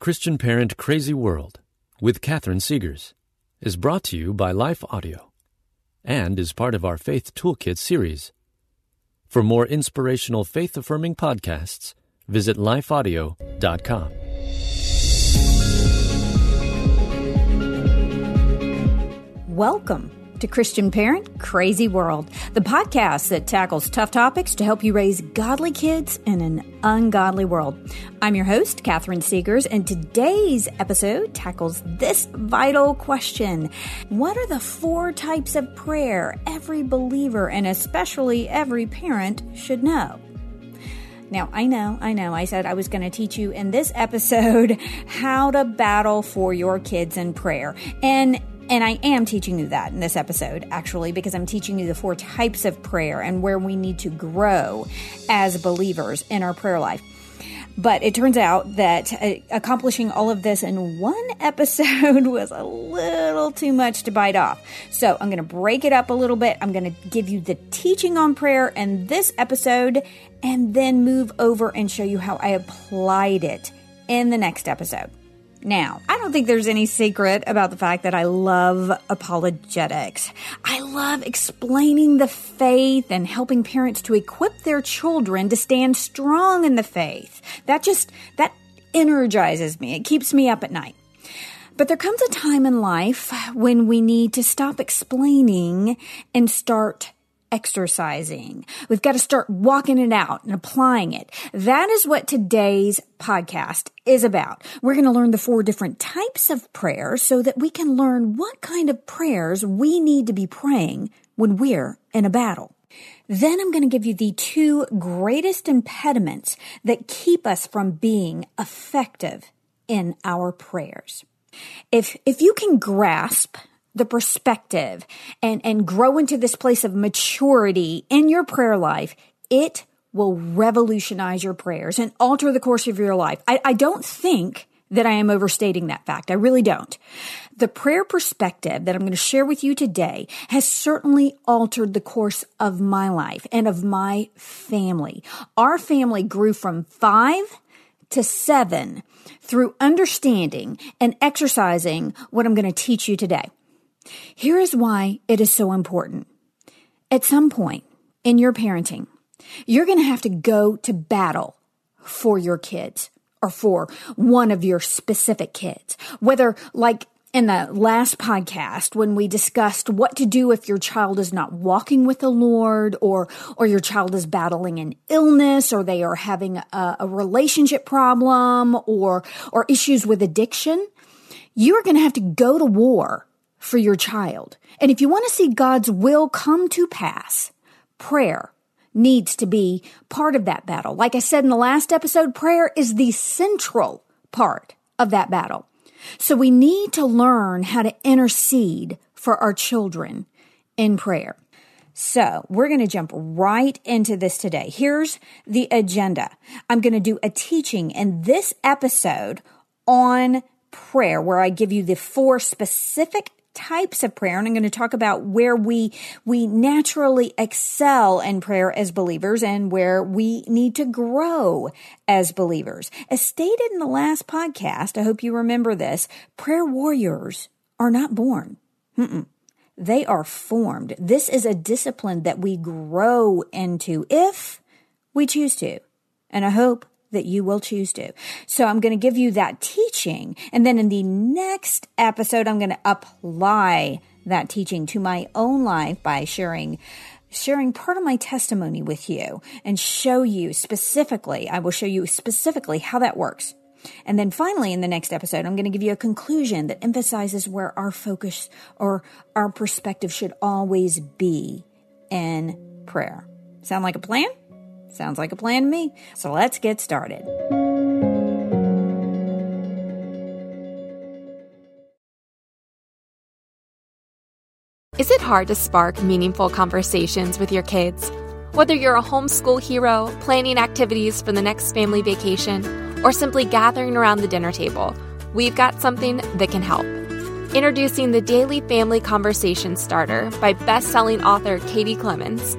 Christian Parent Crazy World with Catherine Segars is brought to you by Life Audio and is part of our Faith Toolkit series. For more inspirational faith affirming podcasts, visit lifeaudio.com. Welcome to Christian Parent Crazy World, the podcast that tackles tough topics to help you raise godly kids in an ungodly world. I'm your host, Catherine Segars, and today's episode tackles this vital question What are the four types of prayer every believer and especially every parent should know? Now, I know, I know, I said I was going to teach you in this episode how to battle for your kids in prayer. And and I am teaching you that in this episode, actually, because I'm teaching you the four types of prayer and where we need to grow as believers in our prayer life. But it turns out that uh, accomplishing all of this in one episode was a little too much to bite off. So I'm going to break it up a little bit. I'm going to give you the teaching on prayer in this episode and then move over and show you how I applied it in the next episode. Now, I don't think there's any secret about the fact that I love apologetics. I love explaining the faith and helping parents to equip their children to stand strong in the faith. That just, that energizes me. It keeps me up at night. But there comes a time in life when we need to stop explaining and start exercising. We've got to start walking it out and applying it. That is what today's podcast is about. We're going to learn the four different types of prayer so that we can learn what kind of prayers we need to be praying when we're in a battle. Then I'm going to give you the two greatest impediments that keep us from being effective in our prayers. If, if you can grasp the perspective and, and grow into this place of maturity in your prayer life, it will revolutionize your prayers and alter the course of your life. I, I don't think that I am overstating that fact. I really don't. The prayer perspective that I'm going to share with you today has certainly altered the course of my life and of my family. Our family grew from five to seven through understanding and exercising what I'm going to teach you today. Here is why it is so important. At some point in your parenting, you're going to have to go to battle for your kids or for one of your specific kids. Whether like in the last podcast when we discussed what to do if your child is not walking with the Lord or or your child is battling an illness or they are having a, a relationship problem or or issues with addiction, you are going to have to go to war for your child. And if you want to see God's will come to pass, prayer needs to be part of that battle. Like I said in the last episode, prayer is the central part of that battle. So we need to learn how to intercede for our children in prayer. So we're going to jump right into this today. Here's the agenda. I'm going to do a teaching in this episode on prayer where I give you the four specific types of prayer and I'm going to talk about where we we naturally excel in prayer as believers and where we need to grow as believers. As stated in the last podcast, I hope you remember this, prayer warriors are not born. Mm-mm. They are formed. This is a discipline that we grow into if we choose to. And I hope that you will choose to. So I'm going to give you that teaching. And then in the next episode, I'm going to apply that teaching to my own life by sharing sharing part of my testimony with you and show you specifically, I will show you specifically how that works. And then finally, in the next episode, I'm going to give you a conclusion that emphasizes where our focus or our perspective should always be in prayer. Sound like a plan? Sounds like a plan to me. So let's get started. Is it hard to spark meaningful conversations with your kids? Whether you're a homeschool hero, planning activities for the next family vacation, or simply gathering around the dinner table, we've got something that can help. Introducing the Daily Family Conversation Starter by best selling author Katie Clemons.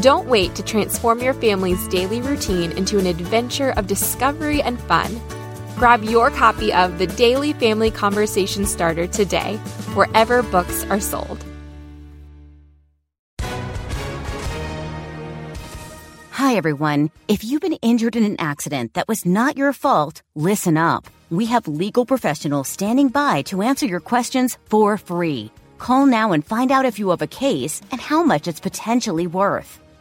Don't wait to transform your family's daily routine into an adventure of discovery and fun. Grab your copy of the Daily Family Conversation Starter today, wherever books are sold. Hi, everyone. If you've been injured in an accident that was not your fault, listen up. We have legal professionals standing by to answer your questions for free. Call now and find out if you have a case and how much it's potentially worth.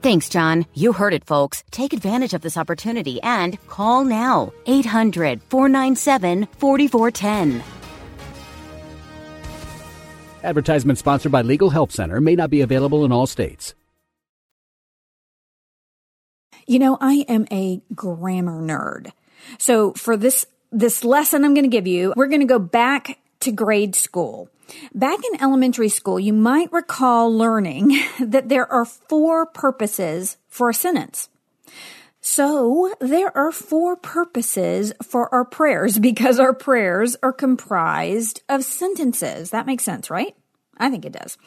Thanks, John. You heard it, folks. Take advantage of this opportunity and call now. 800 497 4410. Advertisement sponsored by Legal Help Center may not be available in all states. You know, I am a grammar nerd. So for this this lesson I'm going to give you, we're going to go back to grade school. Back in elementary school, you might recall learning that there are four purposes for a sentence. So there are four purposes for our prayers because our prayers are comprised of sentences. That makes sense, right? I think it does.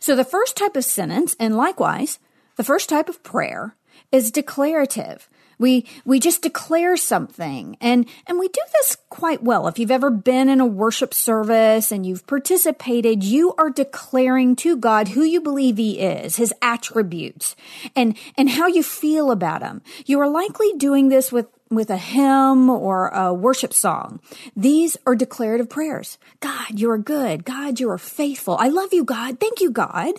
So the first type of sentence, and likewise, the first type of prayer is declarative. We, we just declare something and, and we do this quite well. If you've ever been in a worship service and you've participated, you are declaring to God who you believe He is, His attributes and, and how you feel about Him. You are likely doing this with with a hymn or a worship song. These are declarative prayers. God, you are good. God, you are faithful. I love you, God. Thank you, God.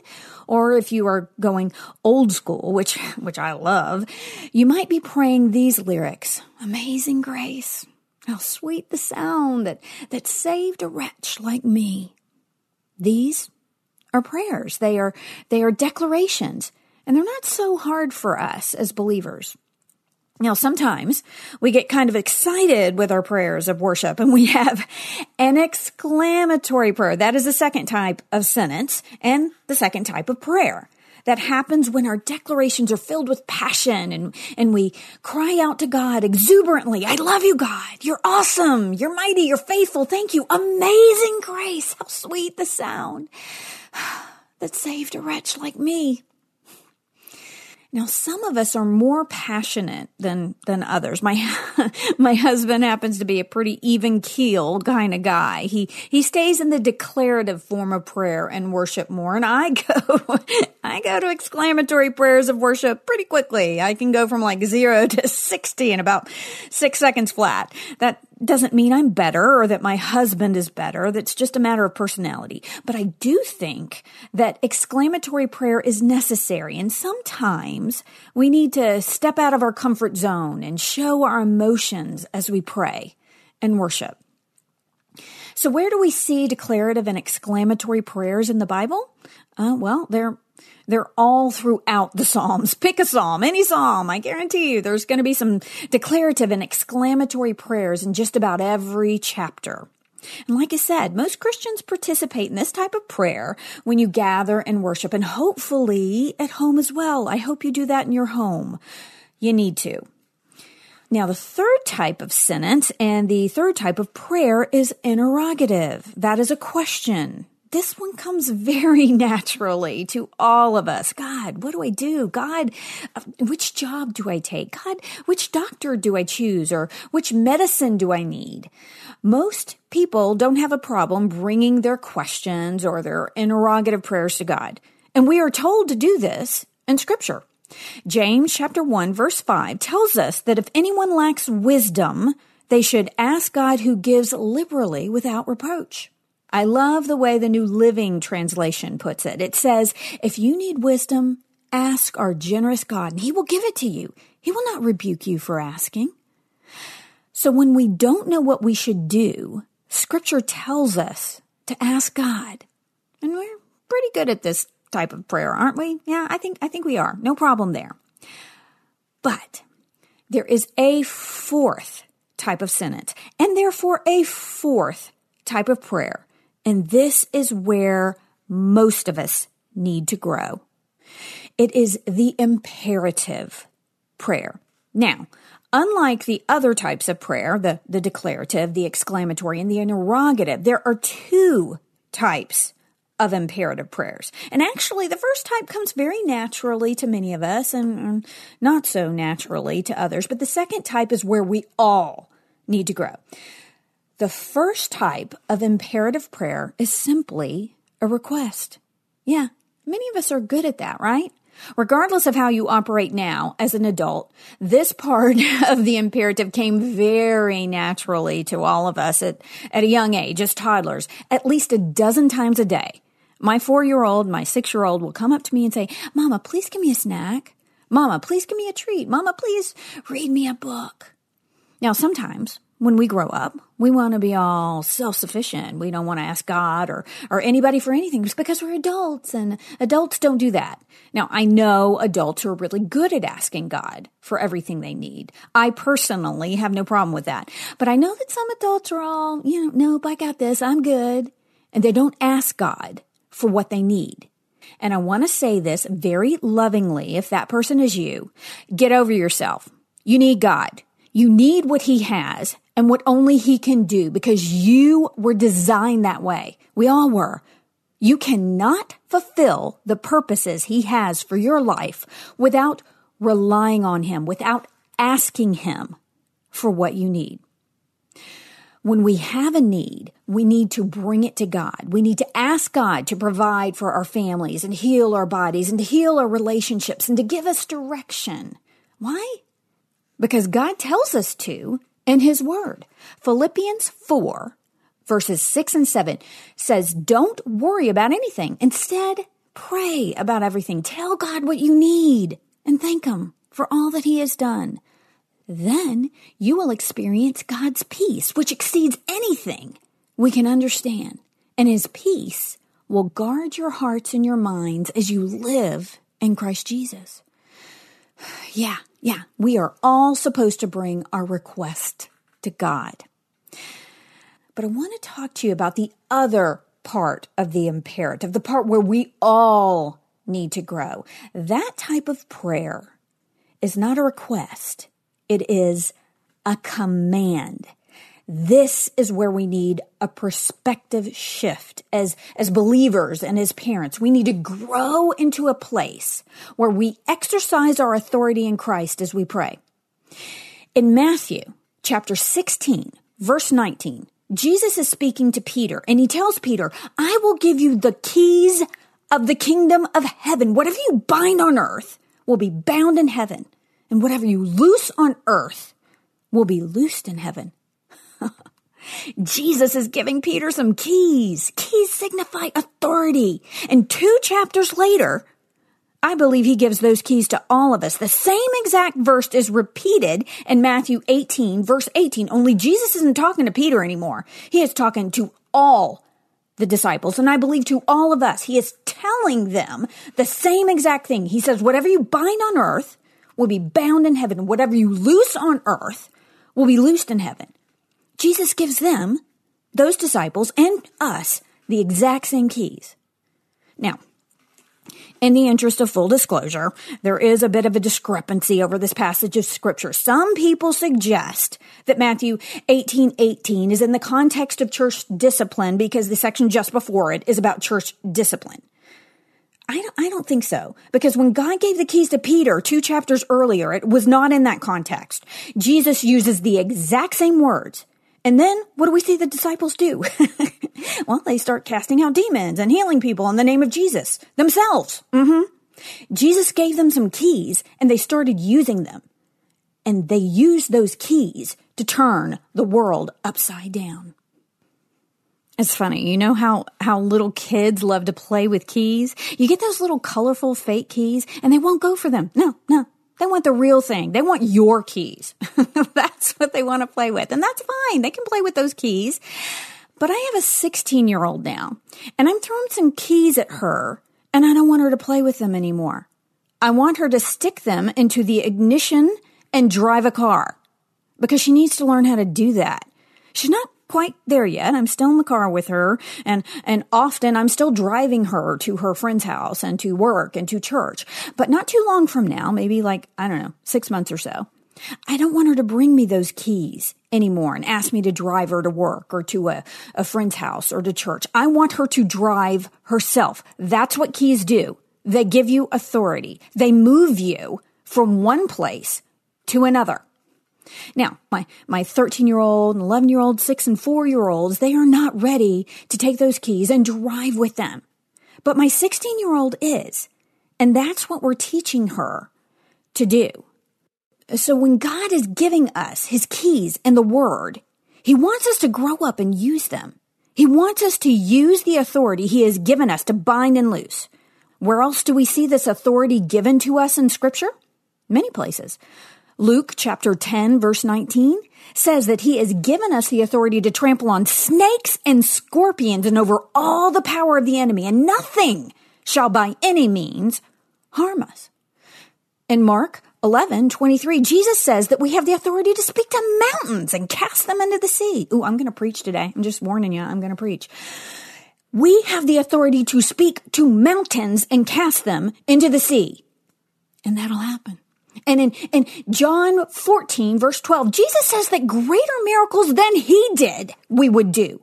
Or if you are going old school, which, which I love, you might be praying these lyrics. Amazing grace. How sweet the sound that, that saved a wretch like me. These are prayers. They are, they are declarations and they're not so hard for us as believers. Now, sometimes we get kind of excited with our prayers of worship and we have an exclamatory prayer. That is the second type of sentence and the second type of prayer. That happens when our declarations are filled with passion and, and we cry out to God exuberantly. I love you, God. You're awesome. You're mighty. You're faithful. Thank you. Amazing grace. How sweet the sound that saved a wretch like me. Now, some of us are more passionate than, than others. My, my husband happens to be a pretty even keeled kind of guy. He, he stays in the declarative form of prayer and worship more. And I go, I go to exclamatory prayers of worship pretty quickly. I can go from like zero to 60 in about six seconds flat. That doesn't mean I'm better or that my husband is better. That's just a matter of personality. But I do think that exclamatory prayer is necessary. And sometimes we need to step out of our comfort zone and show our emotions as we pray and worship. So where do we see declarative and exclamatory prayers in the Bible? Uh, well, they're they're all throughout the Psalms. Pick a Psalm, any Psalm. I guarantee you there's going to be some declarative and exclamatory prayers in just about every chapter. And like I said, most Christians participate in this type of prayer when you gather and worship and hopefully at home as well. I hope you do that in your home. You need to. Now, the third type of sentence and the third type of prayer is interrogative. That is a question this one comes very naturally to all of us. God, what do I do? God, uh, which job do I take? God, which doctor do I choose? Or which medicine do I need? Most people don't have a problem bringing their questions or their interrogative prayers to God. And we are told to do this in scripture. James chapter 1 verse 5 tells us that if anyone lacks wisdom, they should ask God who gives liberally without reproach. I love the way the New Living Translation puts it. It says, if you need wisdom, ask our generous God and he will give it to you. He will not rebuke you for asking. So when we don't know what we should do, scripture tells us to ask God. And we're pretty good at this type of prayer, aren't we? Yeah, I think, I think we are. No problem there. But there is a fourth type of sentence and therefore a fourth type of prayer. And this is where most of us need to grow. It is the imperative prayer. Now, unlike the other types of prayer, the, the declarative, the exclamatory, and the interrogative, there are two types of imperative prayers. And actually, the first type comes very naturally to many of us and not so naturally to others. But the second type is where we all need to grow. The first type of imperative prayer is simply a request. Yeah, many of us are good at that, right? Regardless of how you operate now as an adult, this part of the imperative came very naturally to all of us at, at a young age as toddlers, at least a dozen times a day. My four year old, my six year old will come up to me and say, Mama, please give me a snack. Mama, please give me a treat. Mama, please read me a book. Now, sometimes when we grow up, we want to be all self-sufficient. We don't want to ask God or, or anybody for anything just because we're adults and adults don't do that. Now, I know adults are really good at asking God for everything they need. I personally have no problem with that. But I know that some adults are all, you know, nope, I got this. I'm good. And they don't ask God for what they need. And I want to say this very lovingly if that person is you. Get over yourself. You need God. You need what he has and what only he can do because you were designed that way. We all were. You cannot fulfill the purposes he has for your life without relying on him, without asking him for what you need. When we have a need, we need to bring it to God. We need to ask God to provide for our families and heal our bodies and to heal our relationships and to give us direction. Why? Because God tells us to in His Word. Philippians 4 verses 6 and 7 says, don't worry about anything. Instead, pray about everything. Tell God what you need and thank Him for all that He has done then you will experience God's peace, which exceeds anything we can understand. And His peace will guard your hearts and your minds as you live in Christ Jesus. Yeah, yeah, we are all supposed to bring our request to God. But I want to talk to you about the other part of the imperative, the part where we all need to grow. That type of prayer is not a request. It is a command. This is where we need a perspective shift as, as believers and as parents. We need to grow into a place where we exercise our authority in Christ as we pray. In Matthew chapter 16, verse 19, Jesus is speaking to Peter and he tells Peter, I will give you the keys of the kingdom of heaven. Whatever you bind on earth will be bound in heaven and whatever you loose on earth will be loosed in heaven. Jesus is giving Peter some keys. Keys signify authority. And two chapters later, I believe he gives those keys to all of us. The same exact verse is repeated in Matthew 18, verse 18, only Jesus isn't talking to Peter anymore. He is talking to all the disciples, and I believe to all of us. He is telling them the same exact thing. He says, whatever you bind on earth will be bound in heaven. Whatever you loose on earth will be loosed in heaven. Jesus gives them, those disciples, and us the exact same keys. Now, in the interest of full disclosure, there is a bit of a discrepancy over this passage of scripture. Some people suggest that Matthew 18, 18 is in the context of church discipline because the section just before it is about church discipline. I don't, I don't think so. Because when God gave the keys to Peter two chapters earlier, it was not in that context. Jesus uses the exact same words. And then what do we see the disciples do? well, they start casting out demons and healing people in the name of Jesus themselves. Mm-hmm. Jesus gave them some keys and they started using them. And they used those keys to turn the world upside down. It's funny, you know how, how little kids love to play with keys? You get those little colorful fake keys and they won't go for them. No, no, they want the real thing. They want your keys. that's what they want to play with. And that's fine. They can play with those keys. But I have a 16 year old now and I'm throwing some keys at her and I don't want her to play with them anymore. I want her to stick them into the ignition and drive a car because she needs to learn how to do that. She's not quite there yet. I'm still in the car with her and, and often I'm still driving her to her friend's house and to work and to church. But not too long from now, maybe like, I don't know, six months or so. I don't want her to bring me those keys anymore and ask me to drive her to work or to a, a friend's house or to church. I want her to drive herself. That's what keys do. They give you authority. They move you from one place to another. Now, my, my 13 year old and 11 year old, 6 and 4 year olds, they are not ready to take those keys and drive with them. But my 16 year old is. And that's what we're teaching her to do. So when God is giving us his keys and the word, he wants us to grow up and use them. He wants us to use the authority he has given us to bind and loose. Where else do we see this authority given to us in scripture? Many places. Luke chapter 10 verse 19 says that he has given us the authority to trample on snakes and scorpions and over all the power of the enemy and nothing shall by any means harm us. In Mark 11, 23, Jesus says that we have the authority to speak to mountains and cast them into the sea. Ooh, I'm going to preach today. I'm just warning you. I'm going to preach. We have the authority to speak to mountains and cast them into the sea. And that'll happen. And in, in John 14 verse 12, Jesus says that greater miracles than he did we would do.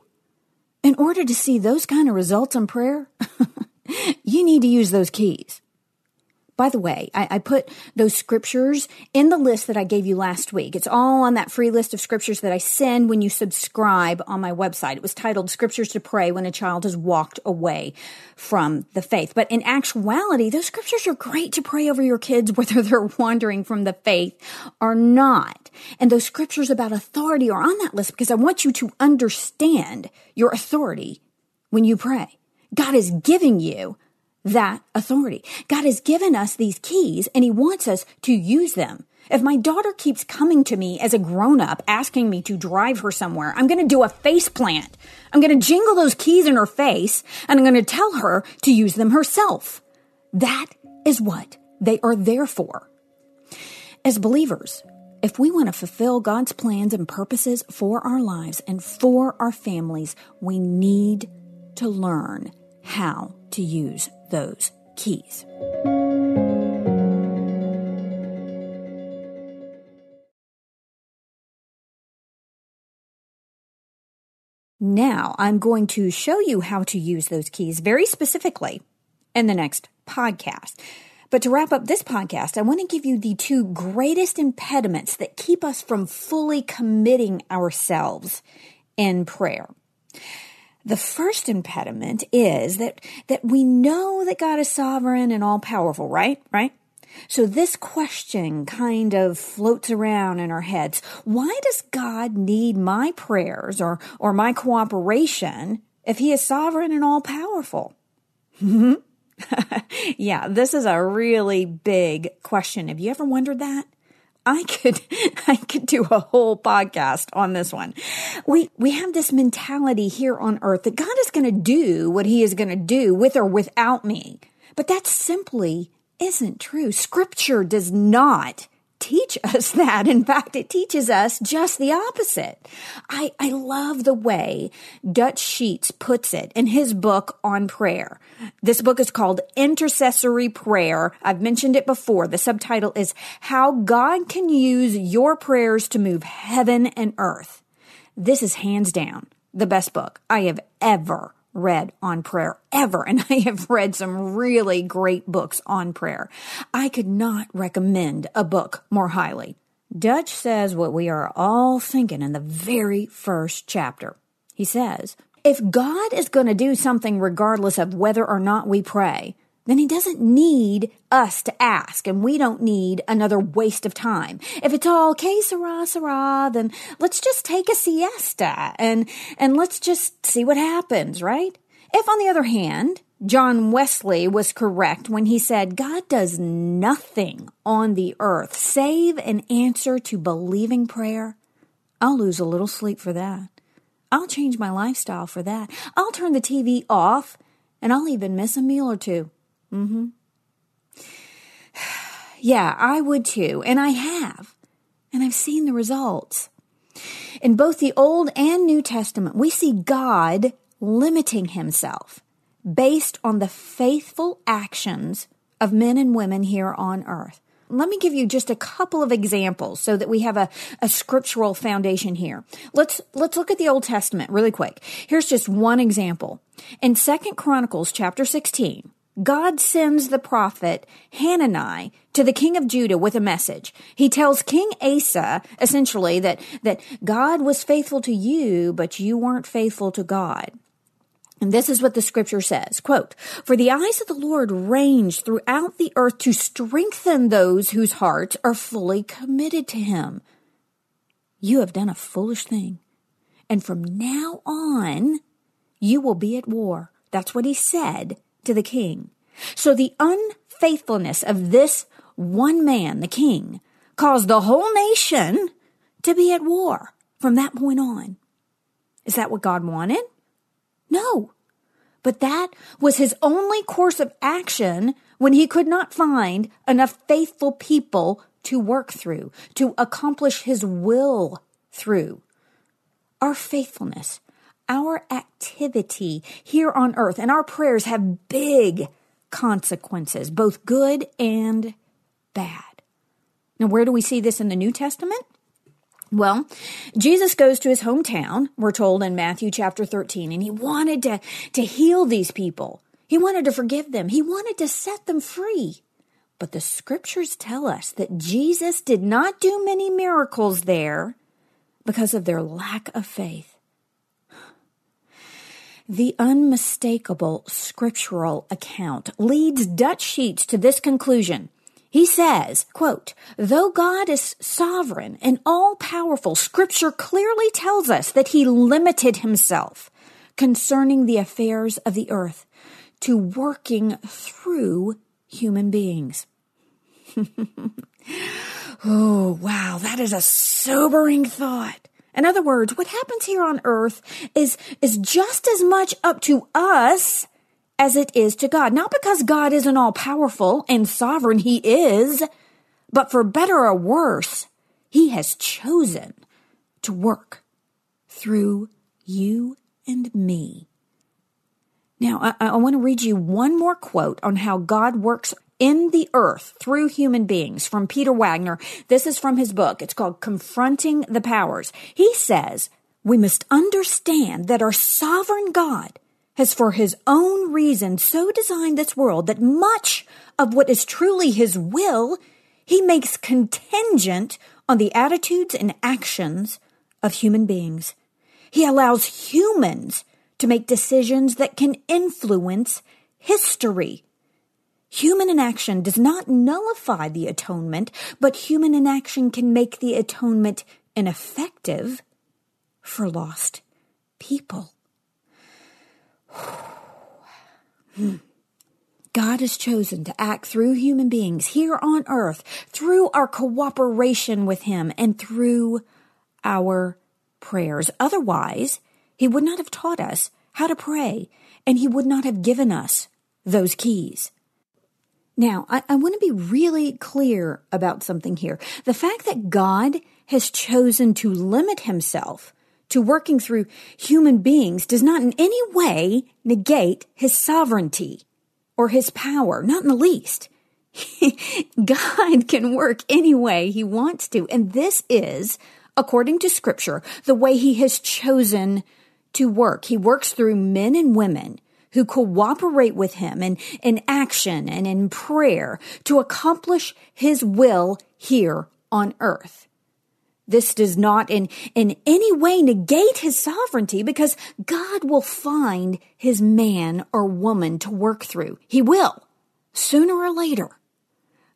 In order to see those kind of results in prayer, you need to use those keys. By the way, I, I, put those scriptures in the list that I gave you last week. It's all on that free list of scriptures that I send when you subscribe on my website. It was titled Scriptures to Pray When a Child Has Walked Away from the Faith. But in actuality, those scriptures are great to pray over your kids, whether they're wandering from the faith or not. And those scriptures about authority are on that list because I want you to understand your authority when you pray. God is giving you that authority. God has given us these keys and he wants us to use them. If my daughter keeps coming to me as a grown up asking me to drive her somewhere, I'm going to do a face plant. I'm going to jingle those keys in her face and I'm going to tell her to use them herself. That is what they are there for. As believers, if we want to fulfill God's plans and purposes for our lives and for our families, we need to learn how to use those keys. Now I'm going to show you how to use those keys very specifically in the next podcast. But to wrap up this podcast, I want to give you the two greatest impediments that keep us from fully committing ourselves in prayer. The first impediment is that, that we know that God is sovereign and all powerful, right? Right? So this question kind of floats around in our heads. Why does God need my prayers or, or my cooperation if he is sovereign and all powerful? yeah, this is a really big question. Have you ever wondered that? I could, I could do a whole podcast on this one. We, we have this mentality here on earth that God is going to do what he is going to do with or without me. But that simply isn't true. Scripture does not teach us that. In fact, it teaches us just the opposite. I, I love the way Dutch Sheets puts it in his book on prayer. This book is called Intercessory Prayer. I've mentioned it before. The subtitle is How God Can Use Your Prayers to Move Heaven and Earth. This is hands down the best book I have ever read on prayer ever. And I have read some really great books on prayer. I could not recommend a book more highly. Dutch says what we are all thinking in the very first chapter. He says, if God is going to do something regardless of whether or not we pray, then he doesn't need us to ask and we don't need another waste of time. If it's all okay, Sarah, Sarah, then let's just take a siesta and, and let's just see what happens, right? If on the other hand, John Wesley was correct when he said, God does nothing on the earth save an answer to believing prayer. I'll lose a little sleep for that. I'll change my lifestyle for that. I'll turn the TV off and I'll even miss a meal or two. Mm-hmm. Yeah, I would too. And I have. And I've seen the results. In both the Old and New Testament, we see God limiting himself based on the faithful actions of men and women here on earth. Let me give you just a couple of examples so that we have a, a scriptural foundation here. Let's, let's look at the Old Testament really quick. Here's just one example. In Second Chronicles chapter 16, God sends the prophet Hanani to the king of Judah with a message. He tells King Asa essentially that, that God was faithful to you, but you weren't faithful to God. And this is what the scripture says, quote, For the eyes of the Lord range throughout the earth to strengthen those whose hearts are fully committed to him. You have done a foolish thing. And from now on, you will be at war. That's what he said to the king. So the unfaithfulness of this one man, the king, caused the whole nation to be at war from that point on. Is that what God wanted? No. But that was his only course of action when he could not find enough faithful people to work through, to accomplish his will through. Our faithfulness, our activity here on earth, and our prayers have big consequences, both good and bad. Now, where do we see this in the New Testament? Well, Jesus goes to his hometown, we're told in Matthew chapter 13, and he wanted to, to heal these people. He wanted to forgive them. He wanted to set them free. But the scriptures tell us that Jesus did not do many miracles there because of their lack of faith. The unmistakable scriptural account leads Dutch Sheets to this conclusion he says, quote, though God is sovereign and all powerful, scripture clearly tells us that he limited himself concerning the affairs of the earth to working through human beings. oh, wow. That is a sobering thought. In other words, what happens here on earth is, is just as much up to us as it is to God. Not because God isn't all powerful and sovereign, He is, but for better or worse, He has chosen to work through you and me. Now, I, I want to read you one more quote on how God works in the earth through human beings from Peter Wagner. This is from his book. It's called Confronting the Powers. He says, we must understand that our sovereign God has for his own reason so designed this world that much of what is truly his will he makes contingent on the attitudes and actions of human beings. He allows humans to make decisions that can influence history. Human inaction does not nullify the atonement, but human inaction can make the atonement ineffective for lost people. God has chosen to act through human beings here on earth, through our cooperation with Him, and through our prayers. Otherwise, He would not have taught us how to pray, and He would not have given us those keys. Now, I, I want to be really clear about something here. The fact that God has chosen to limit Himself to working through human beings does not in any way negate his sovereignty or his power, not in the least. God can work any way he wants to. And this is, according to scripture, the way he has chosen to work. He works through men and women who cooperate with him in, in action and in prayer to accomplish his will here on earth. This does not in, in any way negate his sovereignty because God will find his man or woman to work through. He will. sooner or later.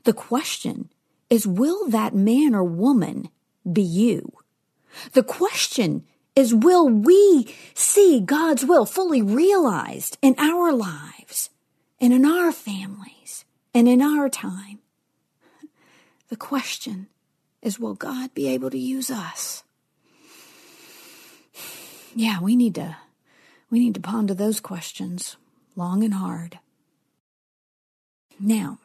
The question is, will that man or woman be you? The question is, will we see God's will fully realized in our lives and in our families and in our time? The question is, will God be able to use us? Yeah, we need to, we need to ponder those questions long and hard. Now,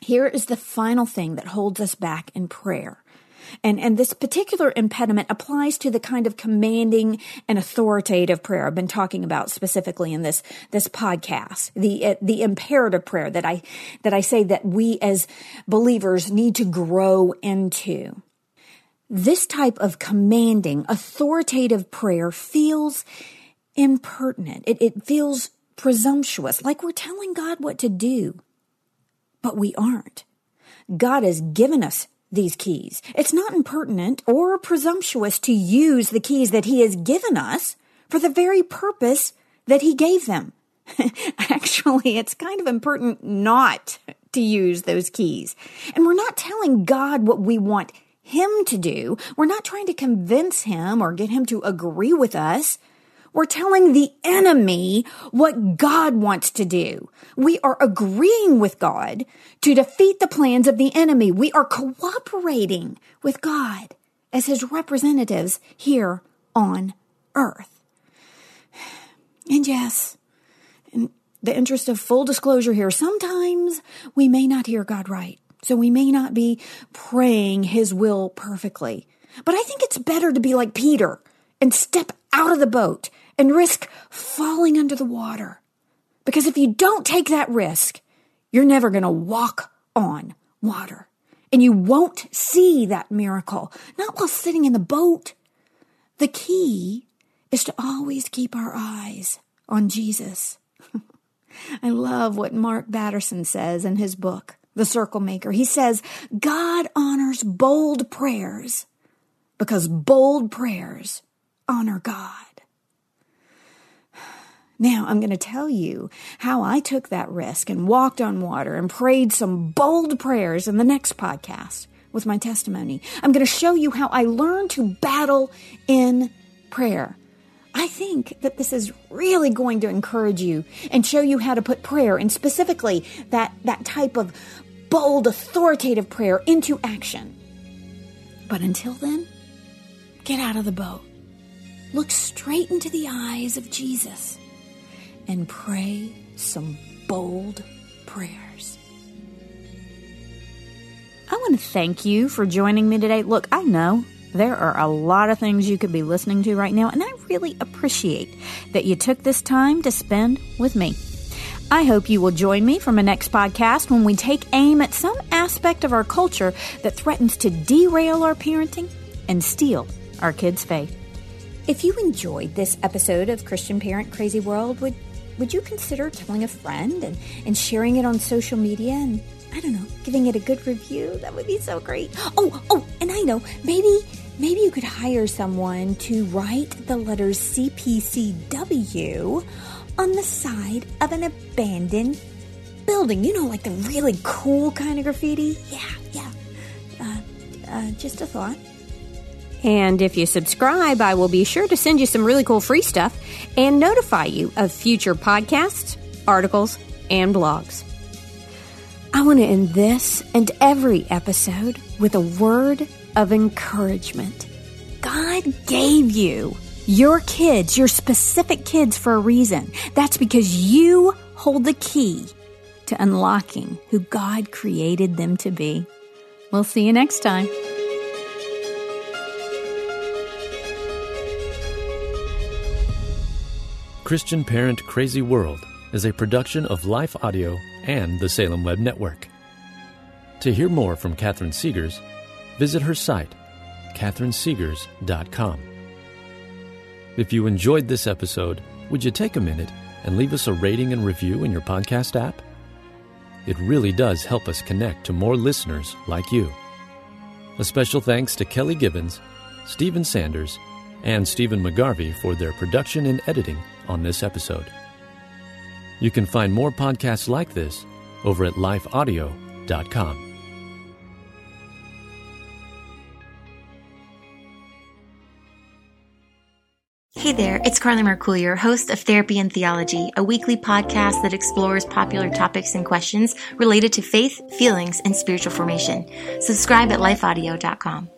here is the final thing that holds us back in prayer. And, and this particular impediment applies to the kind of commanding and authoritative prayer I've been talking about specifically in this, this podcast. The, uh, the imperative prayer that I, that I say that we as believers need to grow into. This type of commanding, authoritative prayer feels impertinent. It, it feels presumptuous, like we're telling God what to do but we aren't. God has given us these keys. It's not impertinent or presumptuous to use the keys that He has given us for the very purpose that He gave them. Actually, it's kind of impertinent not to use those keys. And we're not telling God what we want Him to do. We're not trying to convince Him or get Him to agree with us. We're telling the enemy what God wants to do. We are agreeing with God to defeat the plans of the enemy. We are cooperating with God as his representatives here on earth. And yes, in the interest of full disclosure here, sometimes we may not hear God right. So we may not be praying his will perfectly. But I think it's better to be like Peter and step out of the boat and risk falling under the water. Because if you don't take that risk, you're never going to walk on water. And you won't see that miracle, not while sitting in the boat. The key is to always keep our eyes on Jesus. I love what Mark Batterson says in his book, The Circle Maker. He says, God honors bold prayers because bold prayers honor God. Now, I'm going to tell you how I took that risk and walked on water and prayed some bold prayers in the next podcast with my testimony. I'm going to show you how I learned to battle in prayer. I think that this is really going to encourage you and show you how to put prayer and specifically that, that type of bold, authoritative prayer into action. But until then, get out of the boat. Look straight into the eyes of Jesus and pray some bold prayers. I want to thank you for joining me today. Look, I know there are a lot of things you could be listening to right now, and I really appreciate that you took this time to spend with me. I hope you will join me for my next podcast when we take aim at some aspect of our culture that threatens to derail our parenting and steal our kids' faith. If you enjoyed this episode of Christian Parent Crazy World, would would you consider telling a friend and, and sharing it on social media and, I don't know, giving it a good review? That would be so great. Oh, oh, and I know, maybe maybe you could hire someone to write the letters CPCW on the side of an abandoned building. You know, like the really cool kind of graffiti? Yeah, yeah. Uh, uh, just a thought. And if you subscribe, I will be sure to send you some really cool free stuff and notify you of future podcasts, articles, and blogs. I want to end this and every episode with a word of encouragement. God gave you your kids, your specific kids, for a reason. That's because you hold the key to unlocking who God created them to be. We'll see you next time. Christian Parent Crazy World is a production of Life Audio and the Salem Web Network. To hear more from Catherine Segars, visit her site, catherinesegars.com. If you enjoyed this episode, would you take a minute and leave us a rating and review in your podcast app? It really does help us connect to more listeners like you. A special thanks to Kelly Gibbons, Stephen Sanders, and Stephen McGarvey for their production and editing on this episode. You can find more podcasts like this over at lifeaudio.com. Hey there, it's Carly Mercourier, host of Therapy and Theology, a weekly podcast that explores popular topics and questions related to faith, feelings, and spiritual formation. Subscribe at lifeaudio.com.